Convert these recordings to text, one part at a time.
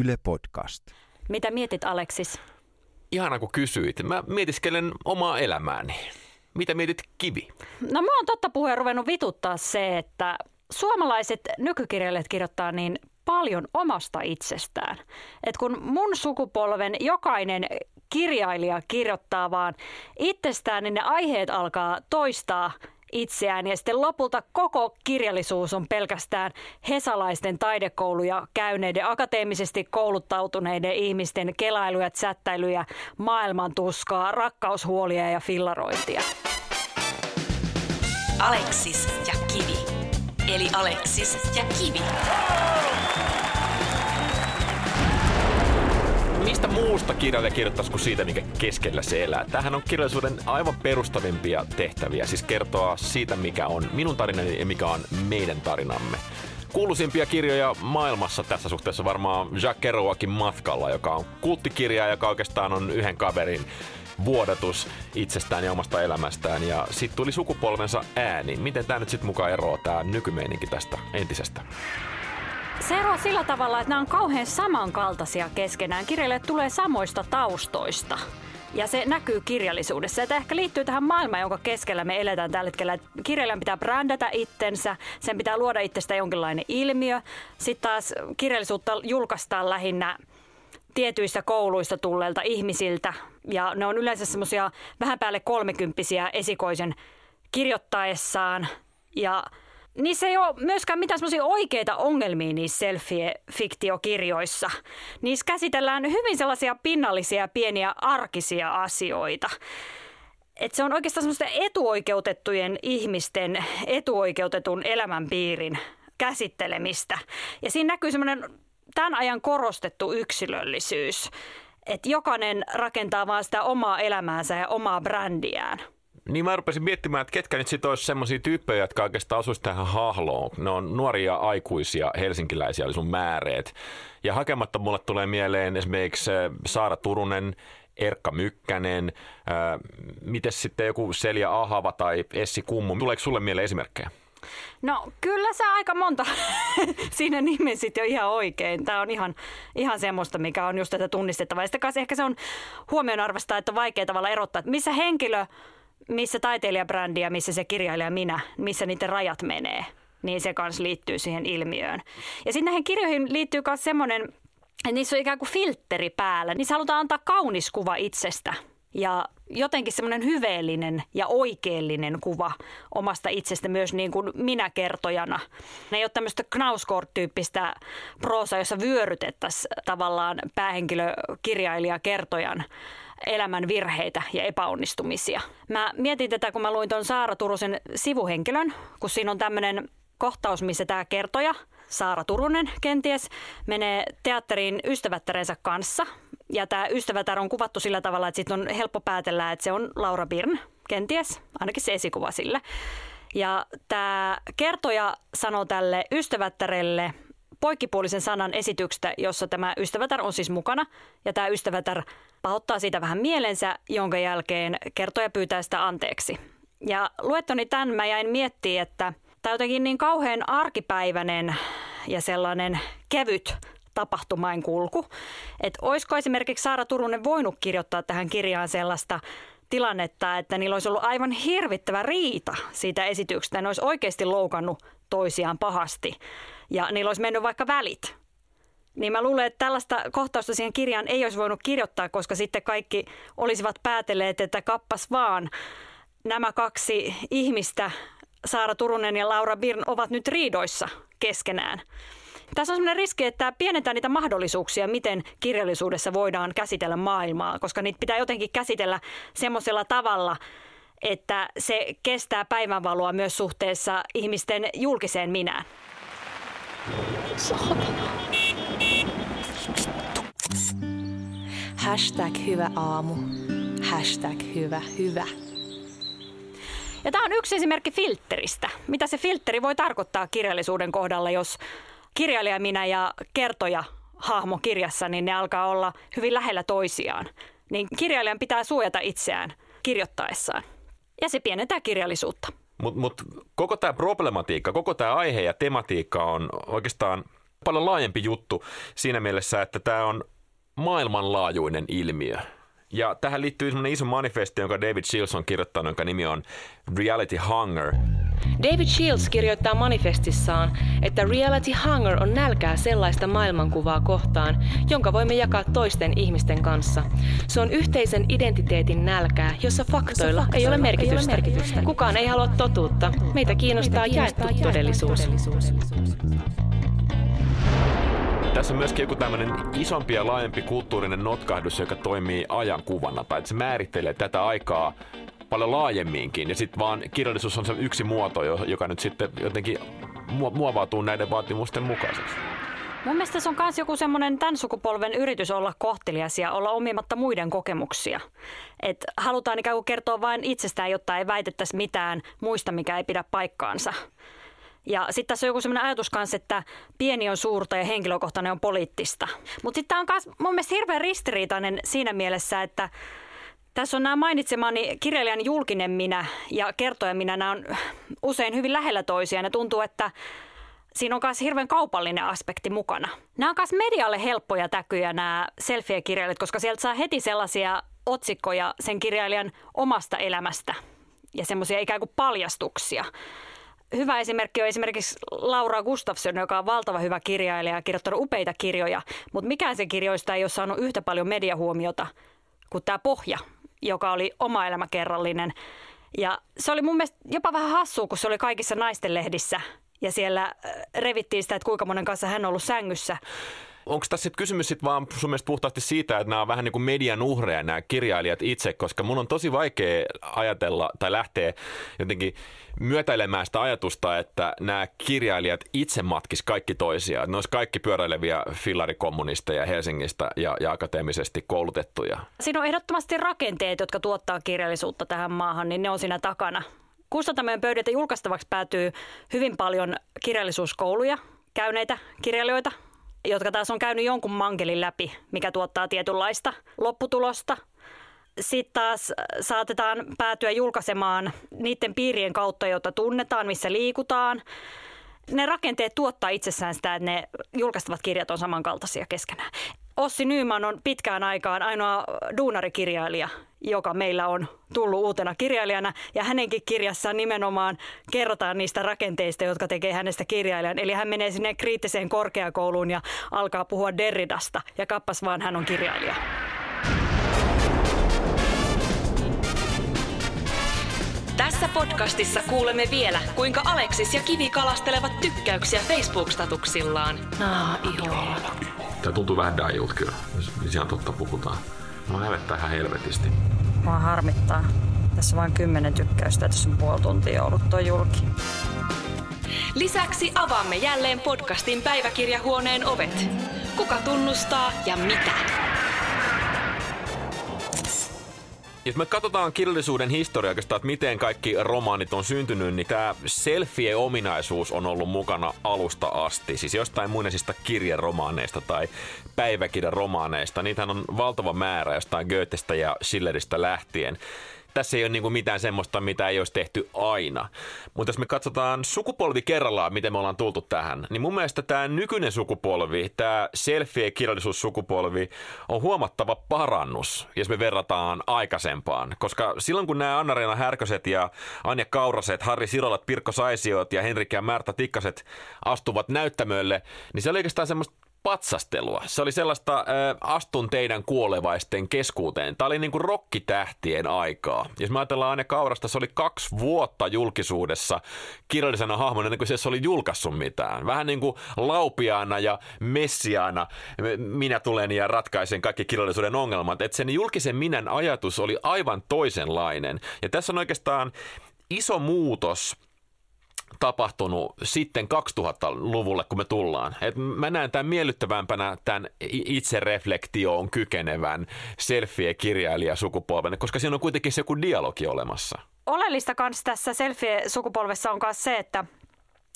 Yle Podcast. Mitä mietit Aleksis? Ihana kun kysyit. Mä mietiskelen omaa elämääni. Mitä mietit kivi? No mä oon totta puheen ruvennut vituttaa se, että suomalaiset nykykirjailijat kirjoittaa niin paljon omasta itsestään. Et kun mun sukupolven jokainen kirjailija kirjoittaa vaan itsestään, niin ne aiheet alkaa toistaa itseään ja sitten lopulta koko kirjallisuus on pelkästään hesalaisten taidekouluja käyneiden akateemisesti kouluttautuneiden ihmisten kelailuja, sättäilyjä, maailman tuskaa, rakkaushuolia ja fillarointia. Aleksis ja Kivi. Eli Aleksis ja Kivi. Muusta kirjailija kirjoittaisi kuin siitä, mikä keskellä se elää? Tähän on kirjallisuuden aivan perustavimpia tehtäviä, siis kertoa siitä, mikä on minun tarinani ja mikä on meidän tarinamme. Kuuluisimpia kirjoja maailmassa tässä suhteessa varmaan Jacques Kerouacin Matkalla, joka on kulttikirja, joka oikeastaan on yhden kaverin vuodatus itsestään ja omasta elämästään. Ja sitten tuli sukupolvensa ääni. Miten tämä nyt sitten mukaan eroaa, tämä nykymeininki tästä entisestä? Se eroaa sillä tavalla, että nämä on kauhean samankaltaisia keskenään. Kirjailijat tulee samoista taustoista. Ja se näkyy kirjallisuudessa. Ja tämä ehkä liittyy tähän maailmaan, jonka keskellä me eletään tällä hetkellä. Kirjailijan pitää brändätä itsensä, sen pitää luoda itsestä jonkinlainen ilmiö. Sitten taas kirjallisuutta julkaistaan lähinnä tietyissä kouluissa tulleilta ihmisiltä. Ja ne on yleensä semmoisia vähän päälle kolmekymppisiä esikoisen kirjoittaessaan. Ja niissä ei ole myöskään mitään semmoisia oikeita ongelmia niissä selfie-fiktiokirjoissa. Niissä käsitellään hyvin sellaisia pinnallisia, pieniä arkisia asioita. Et se on oikeastaan semmoista etuoikeutettujen ihmisten etuoikeutetun elämänpiirin käsittelemistä. Ja siinä näkyy semmoinen tämän ajan korostettu yksilöllisyys. Että jokainen rakentaa vaan sitä omaa elämäänsä ja omaa brändiään – niin mä rupesin miettimään, että ketkä nyt sitten olisi semmoisia tyyppejä, jotka oikeastaan asuisi tähän hahloon. Ne on nuoria aikuisia helsinkiläisiä, oli sun määreet. Ja hakematta mulle tulee mieleen esimerkiksi äh, Saara Turunen, Erkka Mykkänen, äh, miten sitten joku Selja Ahava tai Essi Kummu. Tuleeko sulle mieleen esimerkkejä? No kyllä sä aika monta siinä nimesit jo ihan oikein. Tämä on ihan, ihan semmoista, mikä on just tätä tunnistettavaa. Ja sitten ehkä se on huomionarvasta, että on vaikea tavalla erottaa, että missä henkilö missä taiteilijabrändi ja missä se kirjailija minä, missä niiden rajat menee, niin se kanssa liittyy siihen ilmiöön. Ja sitten näihin kirjoihin liittyy myös semmoinen, että niissä on ikään kuin filtteri päällä. Niissä halutaan antaa kaunis kuva itsestä ja jotenkin semmoinen hyveellinen ja oikeellinen kuva omasta itsestä myös niin kuin minä kertojana. Ne ei ole tämmöistä Knausgård-tyyppistä proosa, jossa vyörytettäisiin tavallaan päähenkilö kirjailija kertojan elämän virheitä ja epäonnistumisia. Mä mietin tätä, kun mä luin tuon Saara Turusen sivuhenkilön, kun siinä on tämmöinen kohtaus, missä tämä kertoja, Saara Turunen kenties, menee teatteriin ystävättärensä kanssa. Ja tämä ystävätär on kuvattu sillä tavalla, että sitten on helppo päätellä, että se on Laura Birn, kenties, ainakin se esikuva sille. Ja tämä kertoja sanoo tälle ystävättärelle poikkipuolisen sanan esityksestä, jossa tämä ystävätär on siis mukana. Ja tämä ystävätär pahoittaa siitä vähän mielensä, jonka jälkeen kertoja pyytää sitä anteeksi. Ja luettoni tämän mä jäin miettimään, että tämä jotenkin niin kauhean arkipäiväinen ja sellainen kevyt tapahtumain kulku. Että olisiko esimerkiksi Saara Turunen voinut kirjoittaa tähän kirjaan sellaista tilannetta, että niillä olisi ollut aivan hirvittävä riita siitä esityksestä. Ne olisi oikeasti loukannut toisiaan pahasti ja niillä olisi mennyt vaikka välit. Niin mä luulen, että tällaista kohtausta siihen kirjaan ei olisi voinut kirjoittaa, koska sitten kaikki olisivat päätelleet, että kappas vaan nämä kaksi ihmistä, Saara Turunen ja Laura Birn, ovat nyt riidoissa keskenään. Tässä on sellainen riski, että pienentää niitä mahdollisuuksia, miten kirjallisuudessa voidaan käsitellä maailmaa, koska niitä pitää jotenkin käsitellä semmoisella tavalla, että se kestää päivänvaloa myös suhteessa ihmisten julkiseen minään. Hashtag hyvä aamu. Hashtag hyvä hyvä. Ja tämä on yksi esimerkki filteristä. Mitä se filteri voi tarkoittaa kirjallisuuden kohdalla, jos kirjailija minä ja kertoja hahmo kirjassa, niin ne alkaa olla hyvin lähellä toisiaan. Niin kirjailijan pitää suojata itseään kirjoittaessaan. Ja se pienentää kirjallisuutta. Mutta mut, koko tämä problematiikka, koko tämä aihe ja tematiikka on oikeastaan Paljon laajempi juttu siinä mielessä, että tämä on maailmanlaajuinen ilmiö. Ja tähän liittyy semmoinen iso manifesti, jonka David Shields on kirjoittanut, jonka nimi on Reality Hunger. David Shields kirjoittaa manifestissaan, että reality hunger on nälkää sellaista maailmankuvaa kohtaan, jonka voimme jakaa toisten ihmisten kanssa. Se on yhteisen identiteetin nälkää, jossa faktoilla, faktoilla ei, ole merkitystä. ei ole merkitystä. Kukaan ei halua totuutta. Meitä kiinnostaa, Meitä kiinnostaa jaettu, jaettu todellisuus. todellisuus. Tässä on myöskin joku tämmöinen isompi ja laajempi kulttuurinen notkahdus, joka toimii ajankuvana, tai että se määrittelee tätä aikaa paljon laajemminkin. Ja sitten vaan kirjallisuus on se yksi muoto, joka nyt sitten jotenkin muovautuu näiden vaatimusten mukaiseksi. Mun mielestä se on myös joku semmoinen tämän sukupolven yritys olla kohtelias ja olla omimatta muiden kokemuksia. Et halutaan ikään kuin kertoa vain itsestään, jotta ei väitettäisi mitään muista, mikä ei pidä paikkaansa. Ja sitten tässä on joku sellainen ajatus kanssa, että pieni on suurta ja henkilökohtainen on poliittista. Mutta sitten tämä on myös mun mielestä hirveän ristiriitainen siinä mielessä, että tässä on nämä mainitsemani kirjailijan julkinen minä ja kertoja minä. Nämä on usein hyvin lähellä toisiaan ja tuntuu, että siinä on myös hirveän kaupallinen aspekti mukana. Nämä on myös medialle helppoja täkyjä nämä selfie-kirjailijat, koska sieltä saa heti sellaisia otsikkoja sen kirjailijan omasta elämästä ja semmoisia ikään kuin paljastuksia. Hyvä esimerkki on esimerkiksi Laura Gustafsson, joka on valtava hyvä kirjailija ja kirjoittanut upeita kirjoja, mutta mikään sen kirjoista ei ole saanut yhtä paljon mediahuomiota kuin tämä pohja, joka oli oma elämäkerrallinen. Ja se oli mun mielestä jopa vähän hassua, kun se oli kaikissa naisten lehdissä ja siellä äh, revittiin sitä, että kuinka monen kanssa hän on ollut sängyssä onko tässä sit kysymys sit vaan sun mielestä puhtaasti siitä, että nämä on vähän niin kuin median uhreja nämä kirjailijat itse, koska mun on tosi vaikea ajatella tai lähteä jotenkin myötäilemään sitä ajatusta, että nämä kirjailijat itse matkis kaikki toisiaan. Ne olisi kaikki pyöräileviä fillarikommunisteja Helsingistä ja, ja akateemisesti koulutettuja. Siinä on ehdottomasti rakenteet, jotka tuottaa kirjallisuutta tähän maahan, niin ne on siinä takana. Kustantamojen pöydiltä julkaistavaksi päätyy hyvin paljon kirjallisuuskouluja, käyneitä kirjailijoita, jotka taas on käynyt jonkun mankelin läpi, mikä tuottaa tietynlaista lopputulosta. Sitten taas saatetaan päätyä julkaisemaan niiden piirien kautta, joita tunnetaan, missä liikutaan. Ne rakenteet tuottaa itsessään sitä, että ne julkaistavat kirjat on samankaltaisia keskenään. Ossi Nyyman on pitkään aikaan ainoa duunarikirjailija, joka meillä on tullut uutena kirjailijana. Ja hänenkin kirjassaan nimenomaan kerrotaan niistä rakenteista, jotka tekee hänestä kirjailijan. Eli hän menee sinne kriittiseen korkeakouluun ja alkaa puhua Derridasta. Ja kappas vaan hän on kirjailija. Tässä podcastissa kuulemme vielä, kuinka Aleksis ja Kivi kalastelevat tykkäyksiä Facebook-statuksillaan. Naa, iholla. Tää tuntuu vähän daijulta kyllä, jos ihan totta puhutaan. Mä hävettää ihan helvetisti. Mua harmittaa. Tässä vain kymmenen tykkäystä, tässä on puoli tuntia ollut toi julki. Lisäksi avaamme jälleen podcastin päiväkirjahuoneen ovet. Kuka tunnustaa ja mitä? Jos me katsotaan kirjallisuuden historiaa, että miten kaikki romaanit on syntynyt, niin tämä selfie-ominaisuus on ollut mukana alusta asti. Siis jostain muinaisista kirjeromaaneista tai päiväkirjaromaaneista. Niitähän on valtava määrä jostain Goethestä ja Schilleristä lähtien tässä ei ole niin mitään semmoista, mitä ei olisi tehty aina. Mutta jos me katsotaan sukupolvi kerrallaan, miten me ollaan tultu tähän, niin mun mielestä tämä nykyinen sukupolvi, tämä selfie-kirjallisuussukupolvi on huomattava parannus, jos me verrataan aikaisempaan. Koska silloin kun nämä Anna-Reena Härköset ja Anja Kauraset, Harri Sirolat, Pirkko Saisiot ja Henrik ja Märta Tikkaset astuvat näyttämölle, niin se oli oikeastaan semmoista patsastelua. Se oli sellaista äh, astun teidän kuolevaisten keskuuteen. Tämä oli niin kuin rokkitähtien aikaa. Jos me ajatellaan Anja Kaurasta, se oli kaksi vuotta julkisuudessa kirjallisena hahmona, ennen kuin se oli julkaissut mitään. Vähän niin kuin laupiaana ja messiaana minä tulen ja ratkaisen kaikki kirjallisuuden ongelmat. Että sen julkisen minän ajatus oli aivan toisenlainen. Ja tässä on oikeastaan iso muutos tapahtunut sitten 2000-luvulle, kun me tullaan. Et mä näen tämän miellyttävämpänä tämän itsereflektioon kykenevän selfie-kirjailijasukupolven, koska siinä on kuitenkin se joku dialogi olemassa. Oleellista kanssa tässä selfie-sukupolvessa on myös se, että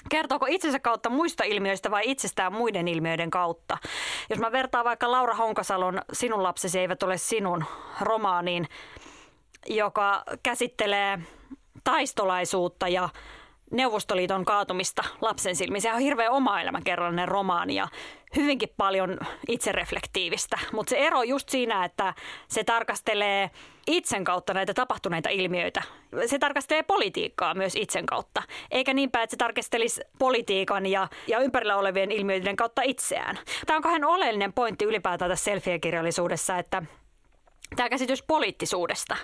Kertooko itsensä kautta muista ilmiöistä vai itsestään muiden ilmiöiden kautta? Jos mä vertaan vaikka Laura Honkasalon Sinun lapsesi eivät ole sinun romaaniin, joka käsittelee taistolaisuutta ja Neuvostoliiton kaatumista lapsen silmiin. Se on hirveän oma elämäkerrallinen romaani ja hyvinkin paljon itsereflektiivistä. Mutta se ero just siinä, että se tarkastelee itsen kautta näitä tapahtuneita ilmiöitä. Se tarkastelee politiikkaa myös itsen kautta. Eikä niinpä, että se tarkastelisi politiikan ja, ja ympärillä olevien ilmiöiden kautta itseään. Tämä on kahden oleellinen pointti ylipäätään tässä selfie-kirjallisuudessa, että tämä käsitys poliittisuudesta.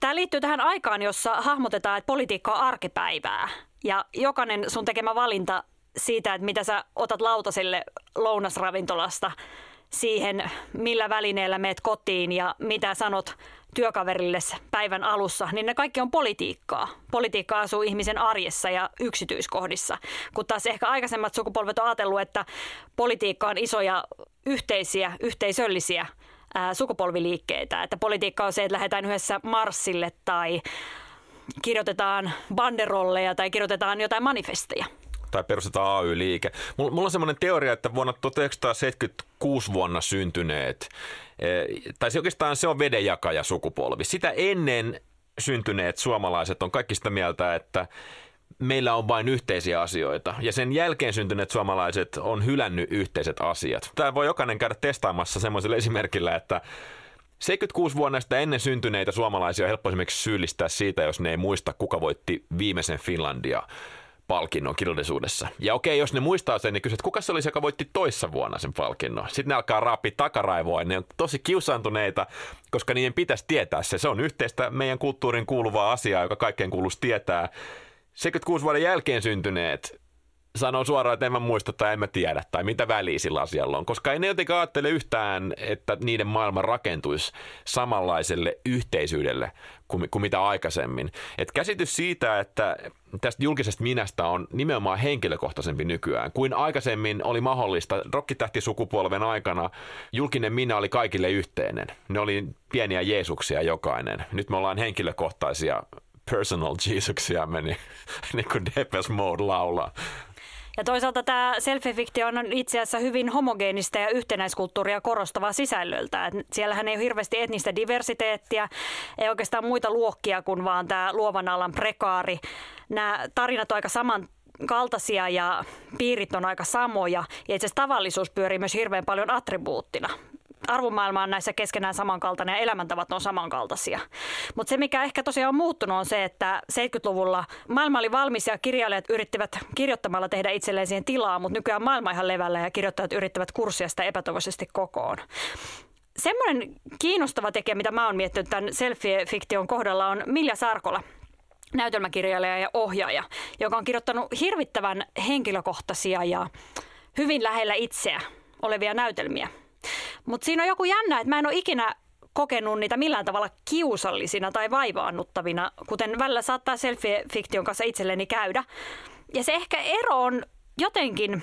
Tämä liittyy tähän aikaan, jossa hahmotetaan, että politiikka on arkipäivää. Ja jokainen sun tekemä valinta siitä, että mitä sä otat lautaselle lounasravintolasta siihen, millä välineellä meet kotiin ja mitä sanot työkaverille päivän alussa, niin ne kaikki on politiikkaa. Politiikka asuu ihmisen arjessa ja yksityiskohdissa, kun taas ehkä aikaisemmat sukupolvet on ajatellut, että politiikka on isoja yhteisiä, yhteisöllisiä ää, sukupolviliikkeitä. Että politiikka on se, että lähdetään yhdessä marssille tai kirjoitetaan banderolleja tai kirjoitetaan jotain manifesteja tai perustetaan AY-liike. Mulla on semmoinen teoria, että vuonna 1976 vuonna syntyneet, e, tai se oikeastaan se on vedenjakaja sukupolvi. Sitä ennen syntyneet suomalaiset on kaikki sitä mieltä, että meillä on vain yhteisiä asioita. Ja sen jälkeen syntyneet suomalaiset on hylännyt yhteiset asiat. Tämä voi jokainen käydä testaamassa semmoisella esimerkillä, että 76 vuonna sitä ennen syntyneitä suomalaisia on helppo esimerkiksi syyllistää siitä, jos ne ei muista, kuka voitti viimeisen Finlandia palkinnon kirjallisuudessa. Ja okei, jos ne muistaa sen, niin kysyt, kuka se olisi, joka voitti toissa vuonna sen palkinnon. Sitten ne alkaa raapi takaraivoa ja ne on tosi kiusaantuneita, koska niiden pitäisi tietää se. Se on yhteistä meidän kulttuurin kuuluvaa asiaa, joka kaikkeen kuuluisi tietää. 76 vuoden jälkeen syntyneet sanoo suoraan, että en mä muista tai en mä tiedä tai mitä väliä sillä asialla on, koska ei ne jotenkin ajattele yhtään, että niiden maailma rakentuisi samanlaiselle yhteisyydelle kuin, kuin mitä aikaisemmin. Et käsitys siitä, että tästä julkisesta minästä on nimenomaan henkilökohtaisempi nykyään kuin aikaisemmin oli mahdollista. Rokkitähtisukupolven aikana julkinen minä oli kaikille yhteinen. Ne oli pieniä Jeesuksia jokainen. Nyt me ollaan henkilökohtaisia personal Jeesuksia meni, niin kuin Depes Mode laulaa. Ja toisaalta tämä selfie-fiktio on itse asiassa hyvin homogeenista ja yhtenäiskulttuuria korostavaa sisällöltä. Et siellähän ei ole hirveästi etnistä diversiteettiä, ei oikeastaan muita luokkia kuin vaan tämä luovan alan prekaari. Nämä tarinat on aika saman kaltaisia ja piirit on aika samoja. Ja itse asiassa tavallisuus pyörii myös hirveän paljon attribuuttina arvomaailma on näissä keskenään samankaltainen ja elämäntavat on samankaltaisia. Mutta se, mikä ehkä tosiaan on muuttunut, on se, että 70-luvulla maailma oli valmis ja kirjailijat yrittivät kirjoittamalla tehdä itselleen siihen tilaa, mutta nykyään maailma ihan levällä ja kirjoittajat yrittävät kurssia sitä epätoivoisesti kokoon. Semmoinen kiinnostava tekijä, mitä mä oon miettinyt tämän selfie-fiktion kohdalla, on Milja Sarkola, näytelmäkirjailija ja ohjaaja, joka on kirjoittanut hirvittävän henkilökohtaisia ja hyvin lähellä itseä olevia näytelmiä – mutta siinä on joku jännä, että mä en ole ikinä kokenut niitä millään tavalla kiusallisina tai vaivaannuttavina, kuten välillä saattaa selfie-fiktion kanssa itselleni käydä. Ja se ehkä ero on jotenkin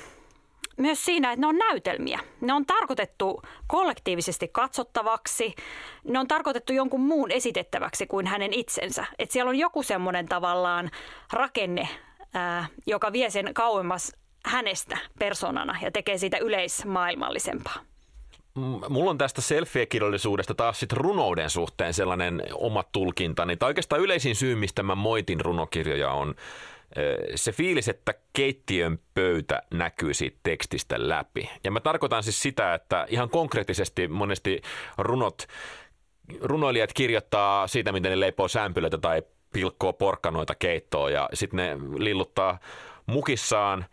myös siinä, että ne on näytelmiä. Ne on tarkoitettu kollektiivisesti katsottavaksi. Ne on tarkoitettu jonkun muun esitettäväksi kuin hänen itsensä. Että siellä on joku semmoinen tavallaan rakenne, ää, joka vie sen kauemmas hänestä persoonana ja tekee siitä yleismaailmallisempaa mulla on tästä selfie-kirjallisuudesta taas sit runouden suhteen sellainen oma tulkintani. Tai oikeastaan yleisin syy, mistä mä moitin runokirjoja on se fiilis, että keittiön pöytä näkyy siitä tekstistä läpi. Ja mä tarkoitan siis sitä, että ihan konkreettisesti monesti runot, runoilijat kirjoittaa siitä, miten ne leipoo sämpylöitä tai pilkkoo porkkanoita keittoon ja sitten ne lilluttaa mukissaan –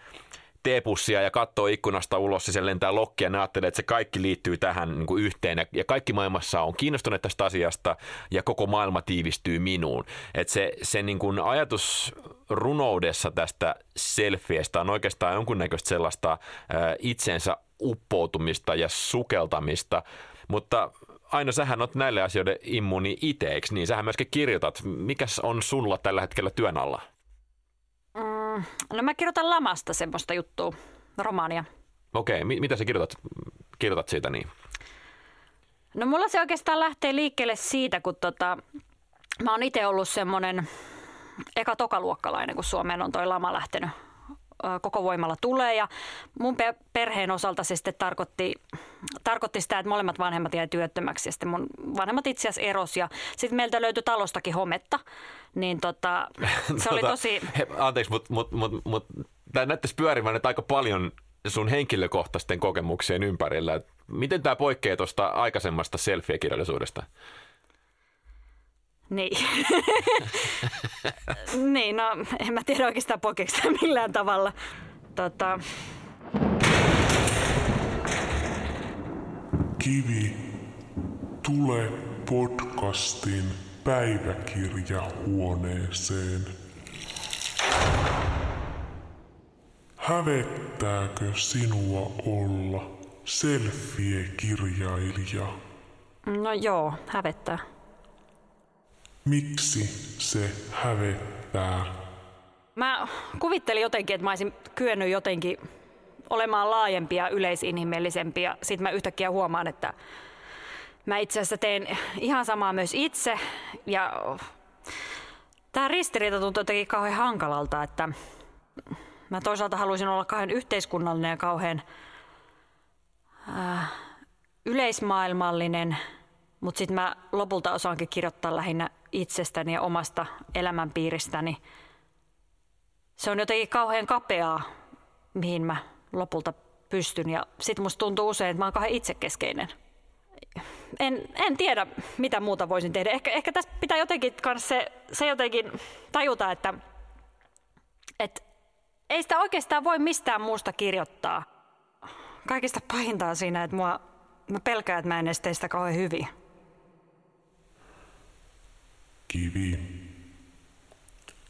teepussia ja katsoo ikkunasta ulos ja se lentää lokkia ne ajattelee, että se kaikki liittyy tähän niin kuin yhteen ja kaikki maailmassa on kiinnostuneet tästä asiasta ja koko maailma tiivistyy minuun. Että se, se niin kuin ajatus runoudessa tästä selfiestä on oikeastaan jonkunnäköistä sellaista ä, itsensä uppoutumista ja sukeltamista, mutta Aino, sähän oot näille asioille immuuni itse, niin? Sähän myöskin kirjoitat. Mikäs on sulla tällä hetkellä työn alla? No mä kirjoitan lamasta semmoista juttua, romaania. Okei, okay, mitä sä kirjoitat, kirjoitat siitä niin? No mulla se oikeastaan lähtee liikkeelle siitä, kun tota, mä oon itse ollut semmoinen eka tokaluokkalainen, kun Suomeen on toi lama lähtenyt koko voimalla tulee. Ja mun perheen osalta se sitten tarkoitti, tarkoitti sitä, että molemmat vanhemmat jäi työttömäksi ja sitten mun vanhemmat itse asiassa eros ja sitten meiltä löytyi talostakin hometta. Niin tota, se oli tota, tosi... He, anteeksi, mutta mut, mut, mut, tämä näyttäisi pyörivän nyt aika paljon sun henkilökohtaisten kokemuksien ympärillä. Miten tämä poikkeaa tuosta aikaisemmasta selfie-kirjallisuudesta? Niin. niin, no en mä tiedä oikeastaan poikeeko millään tavalla. Tota... Kivi, tule podcastin päiväkirjahuoneeseen. Hävettääkö sinua olla selfie-kirjailija? No joo, hävettää. Miksi se hävettää? Mä kuvittelin jotenkin, että mä olisin kyennyt jotenkin olemaan laajempia, yleisinhimillisempiä. Sitten mä yhtäkkiä huomaan, että mä itse asiassa teen ihan samaa myös itse. Ja tämä ristiriita tuntuu jotenkin kauhean hankalalta, että mä toisaalta haluaisin olla kauhean yhteiskunnallinen ja kauhean äh, yleismaailmallinen, mutta sitten mä lopulta osaankin kirjoittaa lähinnä itsestäni ja omasta elämänpiiristäni. Se on jotenkin kauhean kapeaa, mihin mä lopulta pystyn. Ja sitten musta tuntuu usein, että mä oon kauhean itsekeskeinen. En, en tiedä, mitä muuta voisin tehdä. Ehkä, ehkä tässä pitää jotenkin se, se jotenkin tajuta, että, että ei sitä oikeastaan voi mistään muusta kirjoittaa. Kaikista pahinta on siinä, että mua, mä pelkään, että mä en tee sitä kauhean hyvin kivi.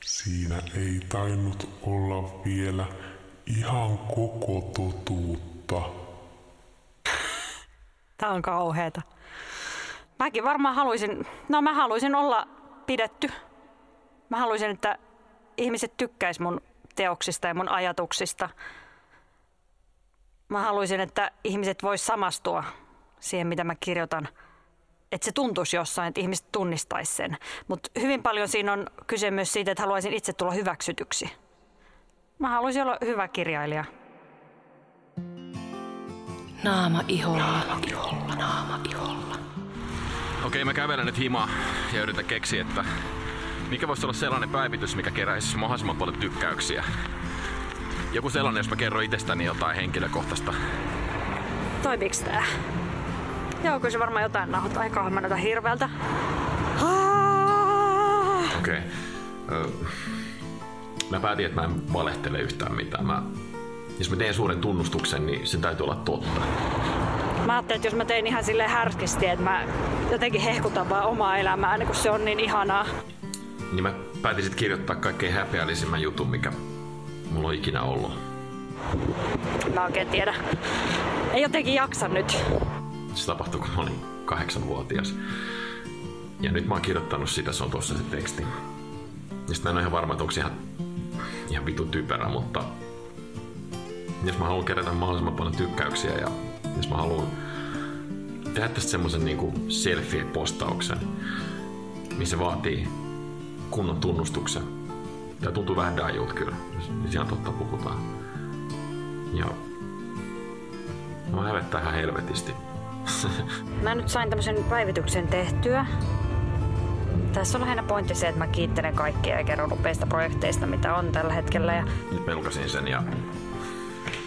Siinä ei tainnut olla vielä ihan koko totuutta. Tää on kauheeta. Mäkin varmaan haluaisin, no mä haluaisin olla pidetty. Mä haluaisin, että ihmiset tykkäis mun teoksista ja mun ajatuksista. Mä haluaisin, että ihmiset vois samastua siihen, mitä mä kirjoitan – että se tuntuisi jossain, että ihmiset tunnistaisi sen. Mutta hyvin paljon siinä on kyse myös siitä, että haluaisin itse tulla hyväksytyksi. Mä haluaisin olla hyvä kirjailija. Naama iholla, naama iholla, naama iholla. Okei, mä kävelen nyt himaa ja yritän keksiä, että mikä voisi olla sellainen päivitys, mikä keräisi mahdollisimman paljon tykkäyksiä. Joku sellainen, jos mä kerron itsestäni jotain henkilökohtaista. Toimiks tää? Joo, kyllä se varmaan jotain nauhoittaa. Ei kauan mä hirveältä. Okei. Okay. Mä päätin, että mä en valehtele yhtään mitään. Mä, jos mä teen suuren tunnustuksen, niin sen täytyy olla totta. Mä ajattelin, että jos mä tein ihan sille härskisti, että mä jotenkin hehkutan vaan omaa elämää, niin kun se on niin ihanaa. Niin mä päätin sitten kirjoittaa kaikkein häpeällisimmän jutun, mikä mulla on ikinä ollut. Mä oikein tiedä. Ei jotenkin jaksa nyt. Se tapahtui, kun mä olin kahdeksanvuotias. Ja nyt mä oon kirjoittanut sitä, se on tuossa se teksti. Ja sitten mä en ole ihan varma, että onko se ihan, ihan vitu typerä, mutta jos mä haluan kerätä mahdollisimman paljon tykkäyksiä ja jos mä haluan tehdä tästä semmoisen niinku selfie-postauksen, missä vaatii kunnon tunnustuksen. Tää tuntuu vähän dajut kyllä, jos ihan totta puhutaan. Ja mä hävettää ihan helvetisti. Mä nyt sain tämmöisen päivityksen tehtyä. Tässä on lähinnä pointti se, että mä kiittelen kaikkia ja kerron upeista projekteista, mitä on tällä hetkellä. Ja... Nyt mä sen ja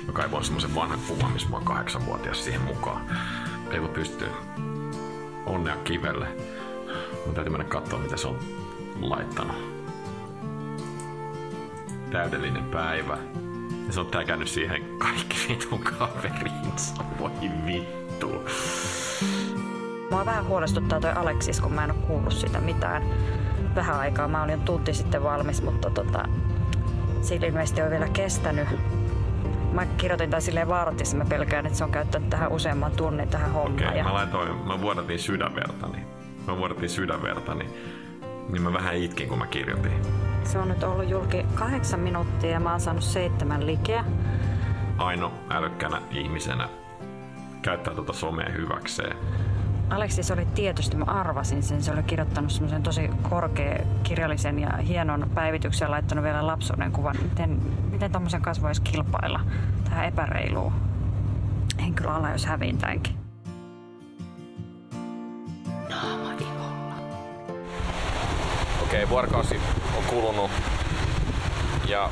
mä kaivoin semmoisen vanhan kuvan, missä mä oon kahdeksanvuotias siihen mukaan. Ei voi pystyä. Onnea kivelle. Mun täytyy mennä katsoa, mitä se on laittanut. Täydellinen päivä. Ja se on tää käynyt siihen kaikki vitun kaverinsa. Voi vittu. Mua vähän huolestuttaa toi Aleksis, kun mä en oo kuullut sitä mitään vähän aikaa. Mä olin tunti sitten valmis, mutta tota, sillä ilmeisesti on vielä kestänyt. Mä kirjoitin tää silleen vartissa, mä pelkään, että se on käyttänyt tähän useamman tunnin tähän hommaan. Okei, okay, ja... mä laitoin, mä vuodatin sydänvertani. Mä vuodatin sydänvertani. Niin mä vähän itkin, kun mä kirjoitin. Se on nyt ollut julki kahdeksan minuuttia ja mä oon saanut seitsemän likeä. Aino älykkänä ihmisenä käyttää tuota somea hyväkseen. Aleksis oli tietysti, mä arvasin sen. Se oli kirjoittanut semmoisen tosi korkea kirjallisen ja hienon päivityksen ja laittanut vielä lapsuuden kuvan. Miten, miten tommosen kanssa voisi kilpailla? Tähän epäreiluun. En kyllä ala, jos häviin tämänkin. Okei, okay, vuorokausi on kulunut ja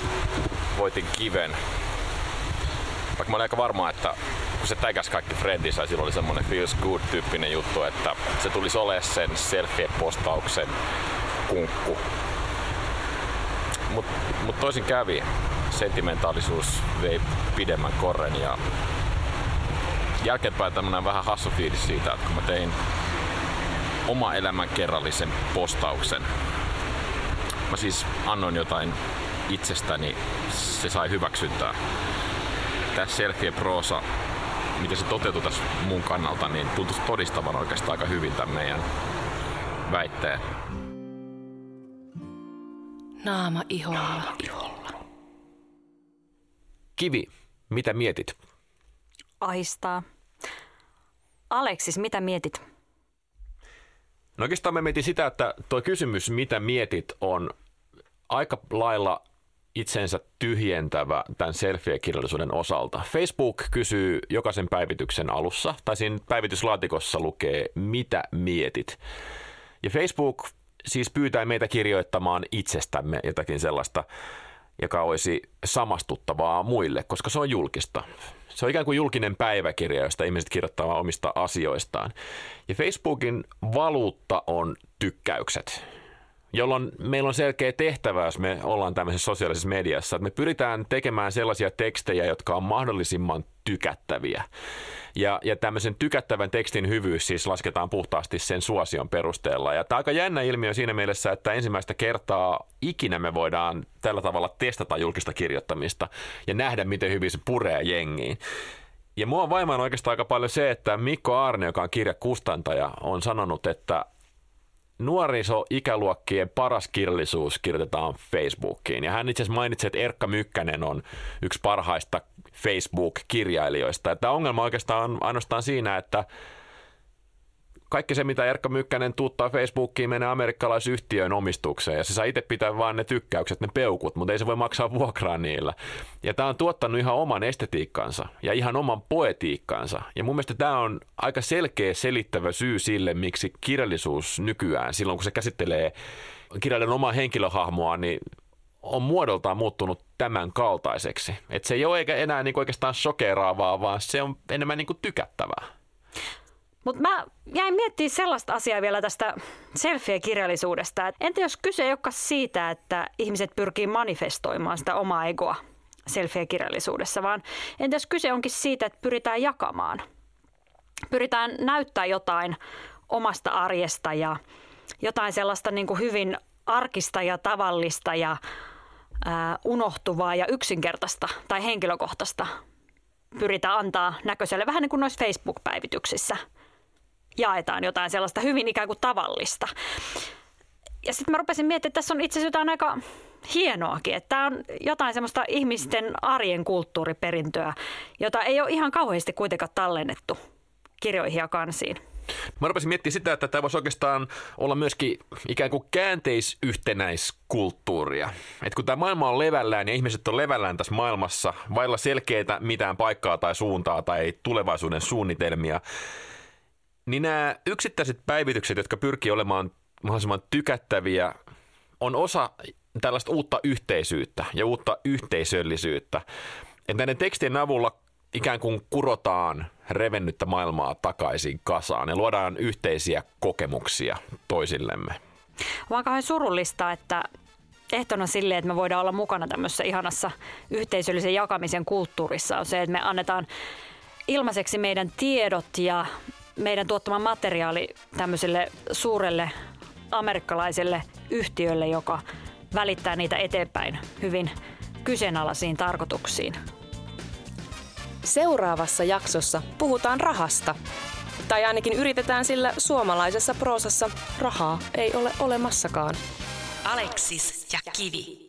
voitin kiven. Vaikka mä olin aika varma, että kun se täkäs kaikki Fredissä ja silloin oli semmonen feels good tyyppinen juttu, että se tulisi olemaan sen selfie-postauksen kunkku. Mutta mut toisin kävi. Sentimentaalisuus vei pidemmän korren ja jälkeenpäin tämmönen vähän hassu fiilis siitä, että kun mä tein oma elämän kerrallisen postauksen. Mä siis annoin jotain itsestäni, se sai hyväksyntää. Tämä selfie proosa, miten se toteutui tässä mun kannalta, niin tuntuisi todistavan oikeastaan aika hyvin tämän meidän väitteen. Naama iholla. Naama iholla. Kivi, mitä mietit? Aistaa. Aleksis, mitä mietit? No oikeastaan mä mietin sitä, että tuo kysymys, mitä mietit, on aika lailla itsensä tyhjentävä tämän selfie-kirjallisuuden osalta. Facebook kysyy jokaisen päivityksen alussa, tai siinä päivityslaatikossa lukee, mitä mietit. Ja Facebook siis pyytää meitä kirjoittamaan itsestämme jotakin sellaista, joka olisi samastuttavaa muille, koska se on julkista. Se on ikään kuin julkinen päiväkirja, josta ihmiset kirjoittavat omista asioistaan. Ja Facebookin valuutta on tykkäykset jolloin meillä on selkeä tehtävä, jos me ollaan tämmöisessä sosiaalisessa mediassa, että me pyritään tekemään sellaisia tekstejä, jotka on mahdollisimman tykättäviä. Ja, ja tämmöisen tykättävän tekstin hyvyys siis lasketaan puhtaasti sen suosion perusteella. Ja tämä on aika jännä ilmiö siinä mielessä, että ensimmäistä kertaa ikinä me voidaan tällä tavalla testata julkista kirjoittamista ja nähdä, miten hyvin se puree jengiin. Ja mua vaimaan oikeastaan aika paljon se, että Mikko Arne, joka on kirjakustantaja, on sanonut, että nuoriso-ikäluokkien paras kirjallisuus kirjoitetaan Facebookiin. Ja hän itse asiassa mainitsi, että Erkka Mykkänen on yksi parhaista Facebook-kirjailijoista. Tämä ongelma oikeastaan on ainoastaan siinä, että kaikki se, mitä Erkka Mykkänen tuuttaa Facebookiin, menee amerikkalaisyhtiön omistukseen ja se saa itse pitää vaan ne tykkäykset, ne peukut, mutta ei se voi maksaa vuokraa niillä. Ja tämä on tuottanut ihan oman estetiikkansa ja ihan oman poetiikkansa. Ja mun mielestä tämä on aika selkeä selittävä syy sille, miksi kirjallisuus nykyään, silloin kun se käsittelee kirjailijan omaa henkilöhahmoa, niin on muodoltaan muuttunut tämän kaltaiseksi. Että se ei ole enää niin oikeastaan shokeraavaa, vaan se on enemmän niin tykättävää. Mutta mä jäin miettimään sellaista asiaa vielä tästä selfie-kirjallisuudesta. Entä jos kyse ei olekaan siitä, että ihmiset pyrkii manifestoimaan sitä omaa egoa selfie-kirjallisuudessa, vaan entä jos kyse onkin siitä, että pyritään jakamaan. Pyritään näyttää jotain omasta arjesta ja jotain sellaista niin kuin hyvin arkista ja tavallista ja ää, unohtuvaa ja yksinkertaista tai henkilökohtaista pyritään antaa näköiselle vähän niin kuin noissa Facebook-päivityksissä – jaetaan jotain sellaista hyvin ikään kuin tavallista. Ja sitten mä rupesin miettimään, että tässä on itse asiassa jotain aika hienoakin, että tämä on jotain semmoista ihmisten arjen kulttuuriperintöä, jota ei ole ihan kauheasti kuitenkaan tallennettu kirjoihin ja kansiin. Mä rupesin miettimään sitä, että tämä voisi oikeastaan olla myöskin ikään kuin käänteisyhtenäiskulttuuria. Että kun tämä maailma on levällään ja ihmiset on levällään tässä maailmassa, vailla selkeitä mitään paikkaa tai suuntaa tai tulevaisuuden suunnitelmia, niin nämä yksittäiset päivitykset, jotka pyrkii olemaan mahdollisimman tykättäviä, on osa tällaista uutta yhteisyyttä ja uutta yhteisöllisyyttä. Että näiden tekstien avulla ikään kuin kurotaan revennyttä maailmaa takaisin kasaan ja luodaan yhteisiä kokemuksia toisillemme. Vaan kauhean surullista, että ehtona sille, että me voidaan olla mukana tämmöisessä ihanassa yhteisöllisen jakamisen kulttuurissa on se, että me annetaan ilmaiseksi meidän tiedot ja meidän tuottama materiaali tämmöiselle suurelle amerikkalaiselle yhtiölle, joka välittää niitä eteenpäin hyvin kyseenalaisiin tarkoituksiin. Seuraavassa jaksossa puhutaan rahasta. Tai ainakin yritetään sillä suomalaisessa proosassa rahaa ei ole olemassakaan. Aleksis ja Kivi.